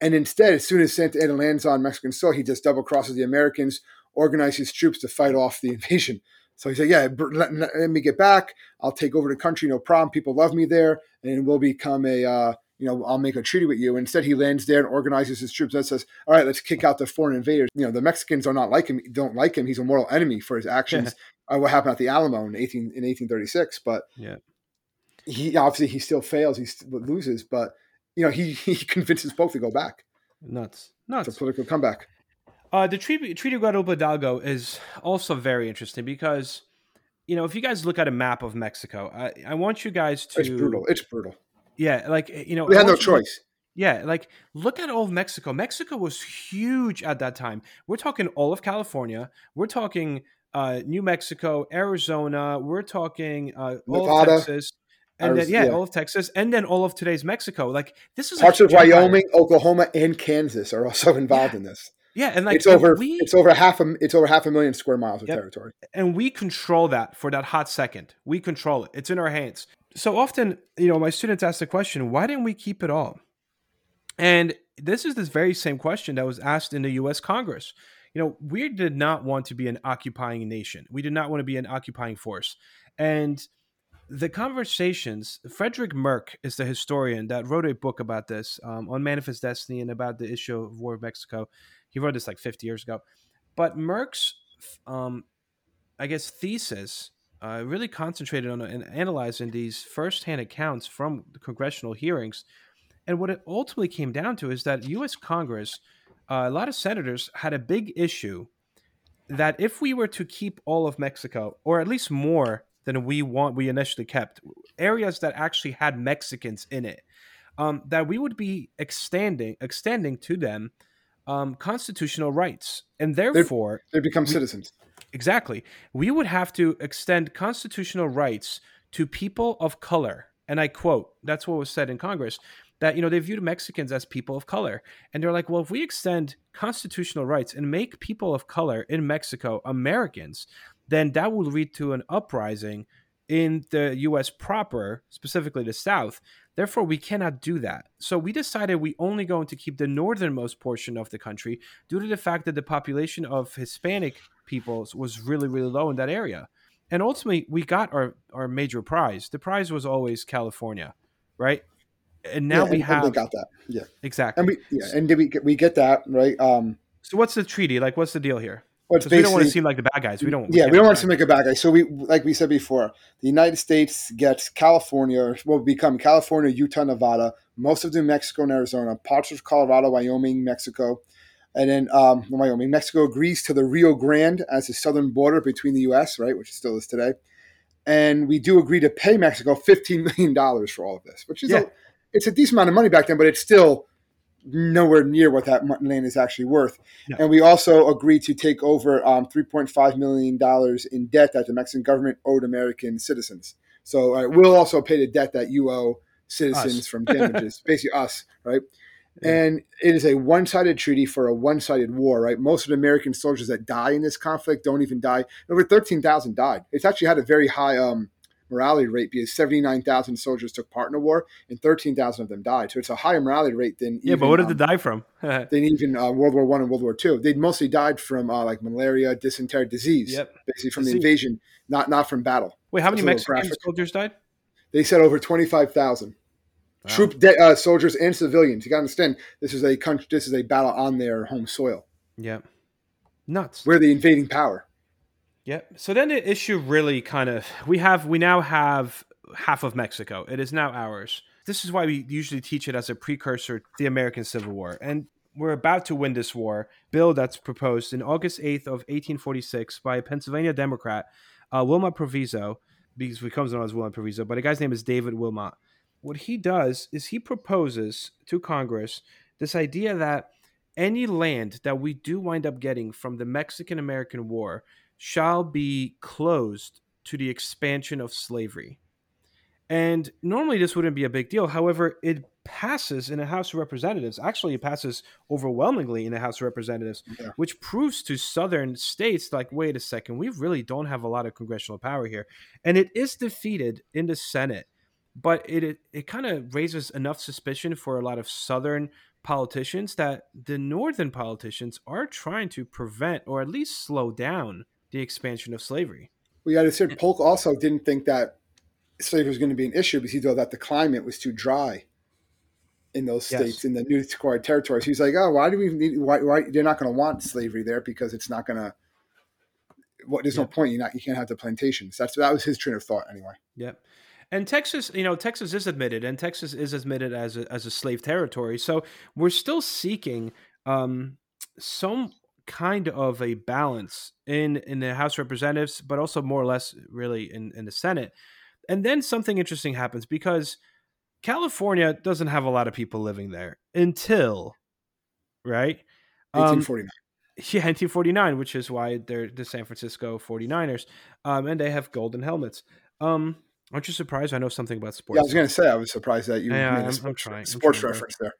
And instead, as soon as Santa Anna lands on Mexican soil, he just double crosses the Americans, organizes troops to fight off the invasion. So he said, "Yeah, let, let- me get back. I'll take over the country, no problem. People love me there, and we'll become a, uh, you know, I'll make a treaty with you." Instead, he lands there and organizes his troops and says, "All right, let's kick out the foreign invaders." You know, the Mexicans are not like him, don't like him. He's a mortal enemy for his actions. [LAUGHS] uh, what happened at the Alamo in eighteen in eighteen thirty six, but Yeah. he obviously he still fails. He loses, but you know, he [LAUGHS] he convinces both to go back. Nuts. Nuts. It's a political comeback. Uh, the Treaty, Treaty of Guadalupe Hidalgo is also very interesting because, you know, if you guys look at a map of Mexico, I, I want you guys to. It's brutal. It's brutal. Yeah, like, you know. We had no you to- choice. Yeah, like look at all of Mexico. Mexico was huge at that time. We're talking all of California. We're talking uh, New Mexico, Arizona. We're talking uh, all Nevada, of Texas, and then yeah, yeah. all of Texas, and then all of today's Mexico. Like this is a Parts of huge empire. Wyoming, Oklahoma, and Kansas are also involved in this. Yeah, and like it's over. we it's over half a. It's over half a million square miles of Yep. territory. and we control that for that hot second. We control it. It's in our hands. So often, you know, my students ask the question, why didn't we keep it all? And this is this very same question that was asked in the US Congress. You know, we did not want to be an occupying nation. We did not want to be an occupying force. And the conversations, Frederick Merk is the historian that wrote a book about this um, on Manifest Destiny and about the issue of War of Mexico. He wrote this like 50 years ago. But Merk's, um, I guess, thesis uh, really concentrated on and analyzing these firsthand accounts from the congressional hearings. And what it ultimately came down to is that U.S. Congress, uh, a lot of senators had a big issue that if we were to keep all of Mexico, or at least more than we want, we initially kept areas that actually had Mexicans in it, um, that we would be extending extending to them um, constitutional rights, and therefore They become citizens. Exactly. We would have to extend constitutional rights to people of color. And I quote, that's what was said in Congress that, you know, they viewed Mexicans as people of color. And they're like, well, if we extend constitutional rights and make people of color in Mexico Americans, then that will lead to an uprising in the US proper, specifically the South. Therefore, we cannot do that. So we decided we only going to keep the northernmost portion of the country due to the fact that the population of Hispanic peoples was really, really low in that area. And ultimately, we got our, our major prize. The prize was always California, right? And now yeah, we and, have and got that. Yeah, exactly. and we yeah, and did we get we get that right? Um, so what's the treaty? Like, what's the deal here? Because we don't want to seem like the bad guys. We don't. yeah, can't we don't want to bad make a bad guy. So we, like we said before, the United States gets California, will become California, Utah, Nevada, most of New Mexico and Arizona, parts of Colorado, Wyoming, Mexico, and then um, Wyoming. Mexico agrees to the Rio Grande as the southern border between the U.S., right, which still is today, and we do agree to pay Mexico fifteen million dollars for all of this, which is Yeah. a, it's a decent amount of money back then, but it's still nowhere near what that land is actually worth. Yeah. And we also agreed to take over um, $3.5 million in debt that the Mexican government owed American citizens. So uh, we'll also pay the debt that you owe citizens Us. from damages, [LAUGHS] basically us, right? Yeah. And it is a one sided treaty for a one sided war, right? Most of the American soldiers that die in this conflict don't even die. Over 13,000 died. It's actually had a very high um, morality rate because 79,000 soldiers took part in the war and 13,000 of them died. So it's a higher morality rate than Yeah, even, but what did um, they die from? [LAUGHS] than even uh, World War One and World War Two. They mostly died from uh, like malaria, dysentery, disease, Yep. basically from Disease. the invasion, not not from battle. Wait, how many That's a little Mexican soldiers died? They said over twenty five thousand Wow. troop de- uh, soldiers and civilians. You got to understand, this is a country. This is a battle on their home soil. Yeah. Nuts. We're the invading power. Yep. So then the issue really kind of we have we now have half of Mexico. It is now ours. This is why we usually teach it as a precursor to the American Civil War. And we're about to win this war. Bill that's proposed in August 8th of 1846 by a Pennsylvania Democrat, uh, Wilmot Proviso, because he comes known as Wilmot Proviso, but the guy's name is David Wilmot. What he does is he proposes to Congress this idea that any land that we do wind up getting from the Mexican American War shall be closed to the expansion of slavery. And normally this wouldn't be a big deal. However, it passes in the House of Representatives. Actually, it passes overwhelmingly in the House of Representatives, Yeah. which proves to southern states like, wait a second, we really don't have a lot of congressional power here. And it is defeated in the Senate, but it it, it kind of raises enough suspicion for a lot of southern politicians that the northern politicians are trying to prevent or at least slow down the expansion of slavery. We got to say Polk also didn't think that slavery was going to be an issue because he thought that the climate was too dry in those Yes. states in the new acquired territories. He's like, oh, why do we need? Why, why they're not going to want slavery there because it's not going to. What there's no point. You not you can't have the plantations. That's that was his train of thought anyway. Yep. And Texas, you know, Texas is admitted, and Texas is admitted as a, as a slave territory. So we're still seeking um, some kind of a balance in in the House of Representatives, but also more or less really in in the Senate. And then something interesting happens because California doesn't have a lot of people living there until, right? Um, 1849. [LAUGHS] yeah, 1949, which is why they're the San Francisco 49ers. Um, and they have golden helmets. Um, aren't you surprised? I know something about sports. yeah, I was going to say I was surprised that you Yeah, made I'm- a I'm sports, I'm sports trying, bro. reference there.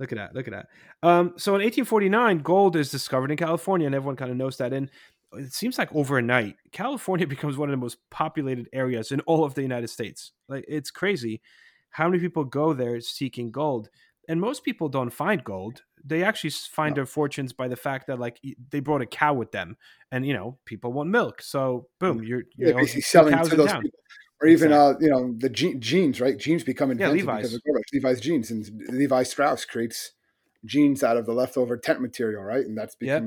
Look at that. Look at that. Um, so in 1849, gold is discovered in California, and everyone kind of knows that. And it seems like overnight, California [LAUGHS] becomes one of the most populated areas in all of the United States. Like it's crazy how many people go there seeking gold. And most people don't find gold. They actually find their fortunes by the fact that like they brought a cow with them, and you know people want milk. So boom, you're, you're basically selling to those town. people. Or even uh, you know the je- jeans, right? Jeans become Yeah, invented Levi's. because of rush. Levi's jeans, and Levi Strauss creates jeans out of the leftover tent material, right? And that's Yep.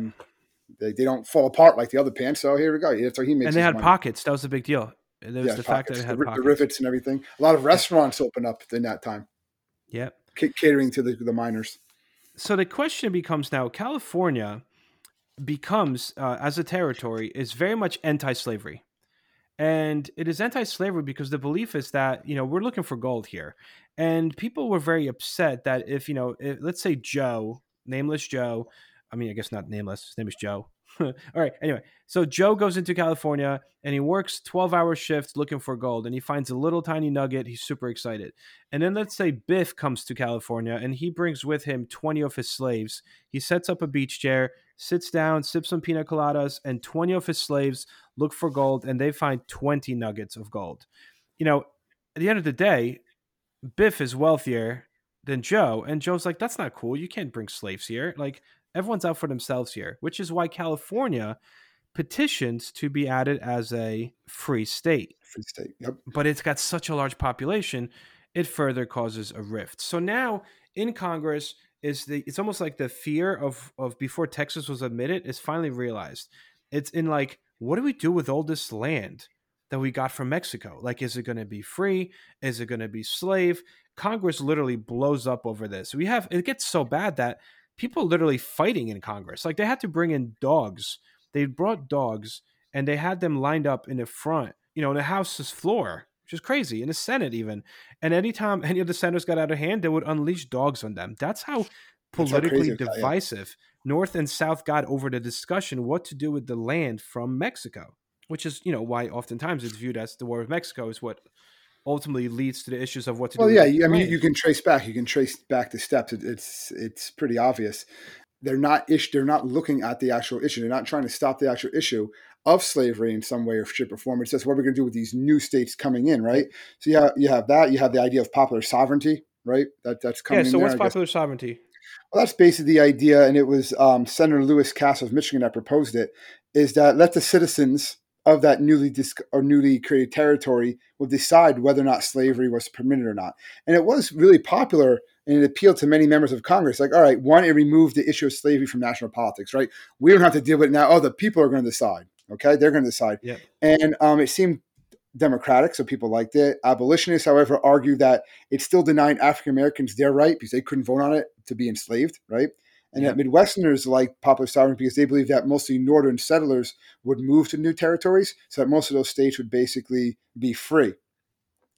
they, they don't fall apart like the other pants. So here we go. That's he makes. And they had money. pockets. That was a big deal. There was Yeah, the fact that pockets, it had the, pockets. the rivets and everything. A lot of restaurants open up in that time, Yep. ca- catering to the, the miners. so the question becomes now california becomes uh, as a territory is very much anti-slavery and it is anti-slavery because the belief is that you know we're looking for gold here and people were very upset that if you know if, let's say joe nameless joe i mean i guess not nameless his name is joe [LAUGHS] All right. Anyway, so Joe goes into California and he works 12 hour shifts looking for gold and he finds a little tiny nugget. He's super excited. And then let's say Biff comes to California and he brings with him 20 of his slaves. He sets up a beach chair, sits down, sips some pina coladas, and 20 of his slaves look for gold and they find 20 nuggets of gold. You know, at the end of the day, Biff is wealthier than Joe. And Joe's like, that's not cool. You can't bring slaves here. Like, everyone's out for themselves here, which is why California petitions to be added as a free state. Free state. Yep. But it's got such a large population, it further causes a rift. So now in Congress is the it's almost like the fear of of before Texas was admitted is finally realized. It's in like, what do we do with all this land? that we got from Mexico. Like, is it going to be free? Is it going to be slave? Congress literally blows up over this. We have it gets so bad that people literally fighting in Congress. Like they had to bring in dogs. They brought dogs and they had them lined up in the front, you know, the House's floor, which is crazy, in the Senate even. And anytime any of the senators got out of hand, they would unleash dogs on them. That's how politically That's how divisive North and South got over the discussion what to do with the land from Mexico which is you know why oftentimes it's viewed as the War of Mexico is what ultimately leads to the issues of what to well, do. Well, yeah, I mean, you can trace back. You can trace back the steps. It, it's it's pretty obvious. They're not ish. They're not looking at the actual issue. They're not trying to stop the actual issue of slavery in some way or shape or form. It's just what we're going to do with these new states coming in, right? So you have, you have that. You have the idea of popular sovereignty, right? That that's coming. Yeah. So what's popular sovereignty? Well, that's basically the idea, and it was um, Senator Lewis Cass of Michigan that proposed it. Is that let the citizens of that newly dis- or newly created territory will decide whether or not slavery was permitted or not. And it was really popular and it appealed to many members of Congress. Like, all right, one, it removed the issue of slavery from national politics, right? We don't have to deal with it now. Oh, the people are going to decide. Okay, they're going to decide. Yep. And um, it seemed democratic, so people liked it. Abolitionists, however, argue that it still denied African Americans their right because they couldn't vote on it to be enslaved, right? And that Midwesterners like popular sovereignty because they believe that mostly northern settlers would move to new territories, so that most of those states would basically be free.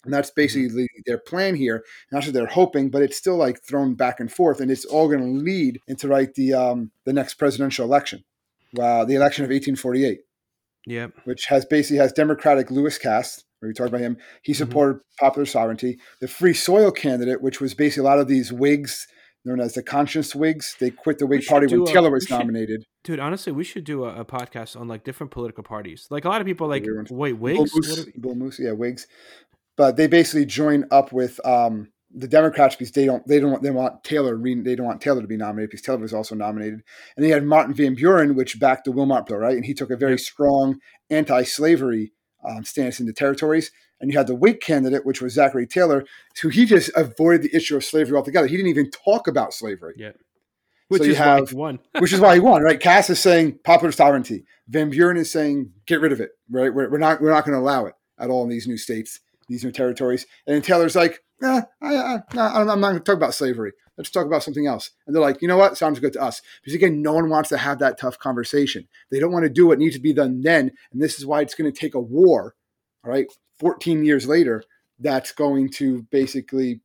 And that's basically mm-hmm. their plan here. And that's what they're hoping, but it's still like thrown back and forth, and it's all going to lead into right the um, the next presidential election, uh, the election of 1848. Yeah, which has basically has Democratic Lewis Cass, where we talked about him. He mm-hmm. supported mm-hmm. popular sovereignty. The Free Soil candidate, which was basically a lot of these Whigs known as the Conscience Whigs. They quit the Whig Party when a, Taylor was should, nominated. Dude, honestly, we should do a, a, podcast on like different political parties. Like a lot of people, like wait, Whigs, Bull Moose, Bull Moose, yeah, Whigs. But they basically join up with um, the Democrats because they don't they don't want they want Taylor they don't want Taylor to be nominated because Taylor was also nominated. And they had Martin Van Buren, which backed the Wilmot Bill, right? And he took a very strong anti-slavery um, stance in the territories and you had the Whig candidate, which was Zachary Taylor, who he just avoided the issue of slavery altogether. He didn't even talk about slavery. Yeah. Which so is have, why he won. [LAUGHS] which is why he won, right? Cass is saying popular sovereignty. Van Buren is saying get rid of it, right? We're, we're not we're not going to allow it at all in these new states, these new territories. And then Taylor's like, eh, I, I, I'm not going to talk about slavery. Let's talk about something else. And they're like, you know what? Sounds good to us. Because again, no one wants to have that tough conversation. They don't want to do what needs to be done then. And this is why it's going to take a war, all right, 14 years later that's going to basically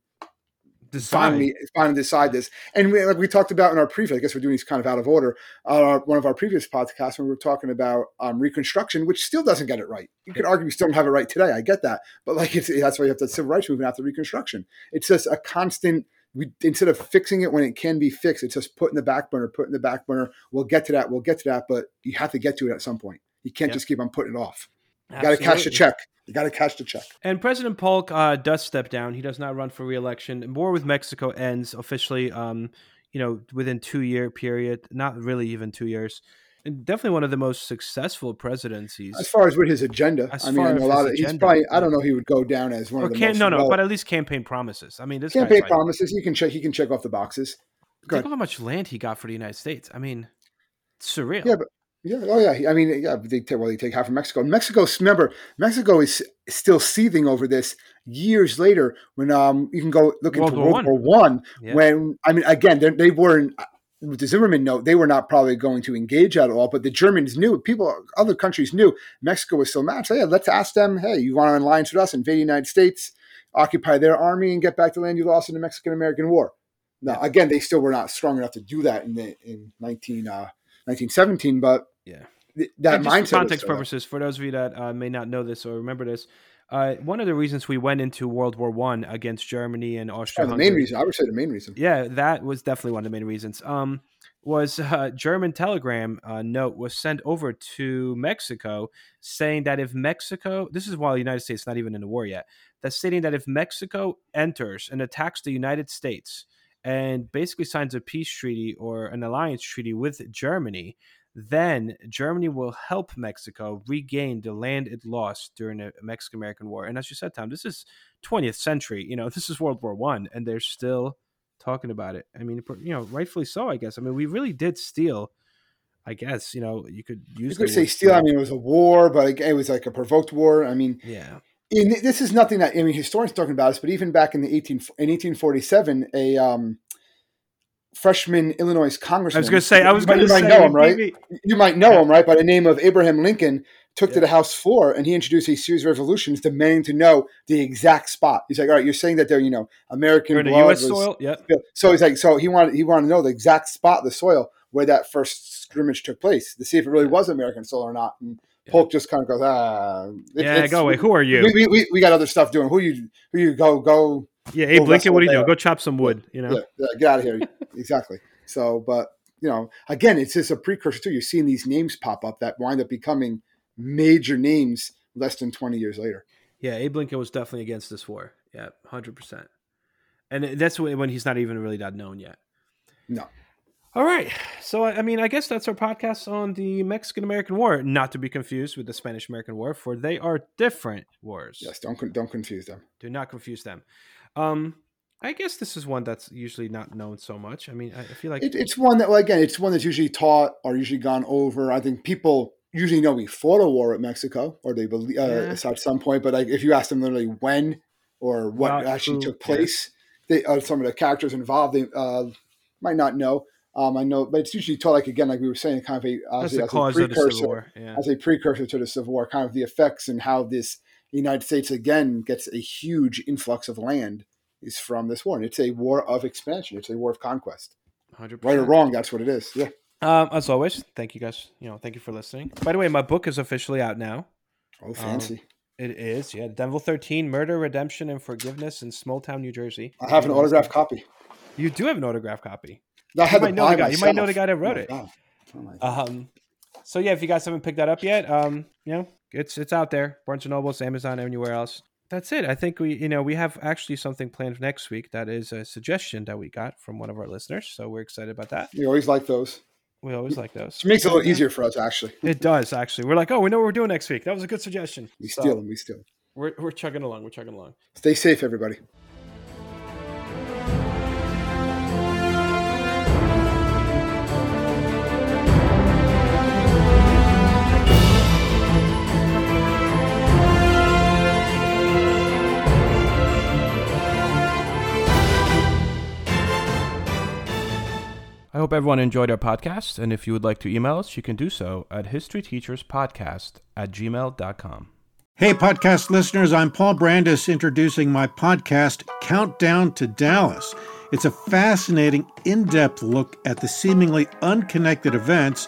decide. finally finally decide this. And we, like we talked about in our previous, I guess we're doing these kind of out of order. Uh, one of our previous podcasts when we were talking about um, Reconstruction, which still doesn't get it right. You could argue we still don't have it right today. I get that, but like [LAUGHS] it's, that's why you have the civil rights movement after Reconstruction. It's just a constant. We, instead of fixing it when it can be fixed, it's just put in the back burner, put in the back burner. We'll get to that. We'll get to that, but you have to get to it at some point. You can't yep. just keep on putting it off. You got to cash the check. You got to cash the check. And President Polk uh, does step down. He does not run for reelection. War with Mexico ends officially, um, you know, within two year period. Not really even two years. And definitely one of the most successful presidencies. As far as with his agenda, as I mean, a lot of agenda, he's probably. I don't know. He would go down as one of the can, most. No, no, but at least campaign promises. I mean, this campaign promises. He can check. He can check off the boxes. Go Think ahead. how much land he got for the United States. I mean, surreal. Yeah, but yeah. Oh, yeah. I mean, yeah. They take well, they take half from Mexico. Mexico. Remember, Mexico is still seething over this years later. When um, you can go look World into War World War One. Yeah. When I mean, again, they weren't. With the Zimmerman note, they were not probably going to engage at all. But the Germans knew. People, other countries knew Mexico was still mad. So yeah, let's ask them. Hey, you want to alliance with us? Invade the United States, occupy their army, and get back the land you lost in the Mexican American War. Now, again, they still were not strong enough to do that in the in nineteen. Uh, 1917, but Yeah. th- that And just mindset. for context purposes, for those of you that uh, may not know this or remember this, uh, one of the reasons we went into World War One against Germany and Oh, Austria. the main reason, I would say, the main reason. Yeah, that was definitely one of the main reasons. Um, was uh, German telegram uh, note was sent over to Mexico saying that if Mexico, this is while the United States is not even in the war yet, that's stating that if Mexico enters and attacks the United States and basically signs a peace treaty or an alliance treaty with Germany, then Germany will help Mexico regain the land it lost during the Mexican American War. And as you said, Tom, this is 20th century. You know, [LAUGHS] this is World War One, and they're still talking about it. I mean, you know, rightfully so, I guess. I mean, we really did steal. I guess you know you could use. You could say steal. I mean, it was a war, but it was like a provoked war. I mean, yeah, in, this is nothing that I mean historians talking about this, but even back in the eighteen in eighteen forty seven, a um, freshman Illinois congressman. I was going to say. I was going to you say. might know him, right? You might know him, right? By the name of Abraham Lincoln, took to the House floor and he introduced a series of resolutions demanding to know the exact spot. He's like, "All right, you're saying that they're you know American We're in the blood U.S. was- soil. Yep. So he's like, so he wanted he wanted to know the exact spot, the soil where that first scrimmage took place to see if it really was American soil or not. And Yeah. Polk just kind of goes, ah, it- Yeah, go away. Who are you? We, we, we, we got other stuff doing. Who you who you go go yeah, Abe Well, Lincoln. What do you wrestle doing? there. Go chop some wood. You know. yeah, yeah, get out of here. exactly. So, but you know, again, it's just a precursor too. You're seeing these names pop up that wind up becoming major names less than 20 years later. Yeah, Abe Lincoln was definitely against this war. Yeah, hundred percent. And that's when when he's not even really that known yet. No. All right. So I I mean, I guess that's our podcast on the Mexican American War, not to be confused with the Spanish American War, for they are different wars. Yes, don't don't confuse them. Do not confuse them. Um, I guess this is one that's usually not known so much. I mean, I feel like It, it's one that, well, again, it's one that's usually taught or usually gone over. I think people usually know we fought a war with Mexico, or they believe uh, Yeah. at some point. But like, if you ask them literally when or what Not actually who, took yeah. place, they uh, some of the characters involved they uh, might not know. Um, I know, but it's usually taught like again, like we were saying, kind of a as, the as a cause of the precursor. Yeah. as a precursor to the Civil War, kind of the effects and how this United States again gets a huge influx of land is from this war. And it's a war of expansion. It's a war of conquest. Hundred Right or wrong, that's what it is. Yeah. Um, as always, thank you guys. You know, thank you for listening. By the way, my book is officially out now. Oh, fancy. It is, yeah. Devil Thirteen: Murder, Redemption, and Forgiveness in Small Town, New Jersey. I have an autographed copy. You do have an autograph copy. I had might know the guy. You might know the guy that wrote Oh it. Oh. Um, so yeah, if you guys haven't picked that up yet, um, you know, it's it's out there. Barnes and Nobles, Amazon, anywhere else. That's it. I think we, you know, we have actually something planned for next week. That is a suggestion that we got from one of our listeners. So we're excited about that. We always like those. We always like those. It makes it a little easier for us, actually. It does actually. We're like, oh, we know what we're doing next week. That was a good suggestion. We So, steal them. We steal them. We're we're chugging along. We're chugging along. Stay safe, everybody. Hope everyone enjoyed our podcast. And if you would like to email us, you can do so at historyteacherspodcast at gmail.com. Hey, podcast listeners, I'm Paul Brandus introducing my podcast, Countdown to Dallas. It's a fascinating, in depth look at the seemingly unconnected events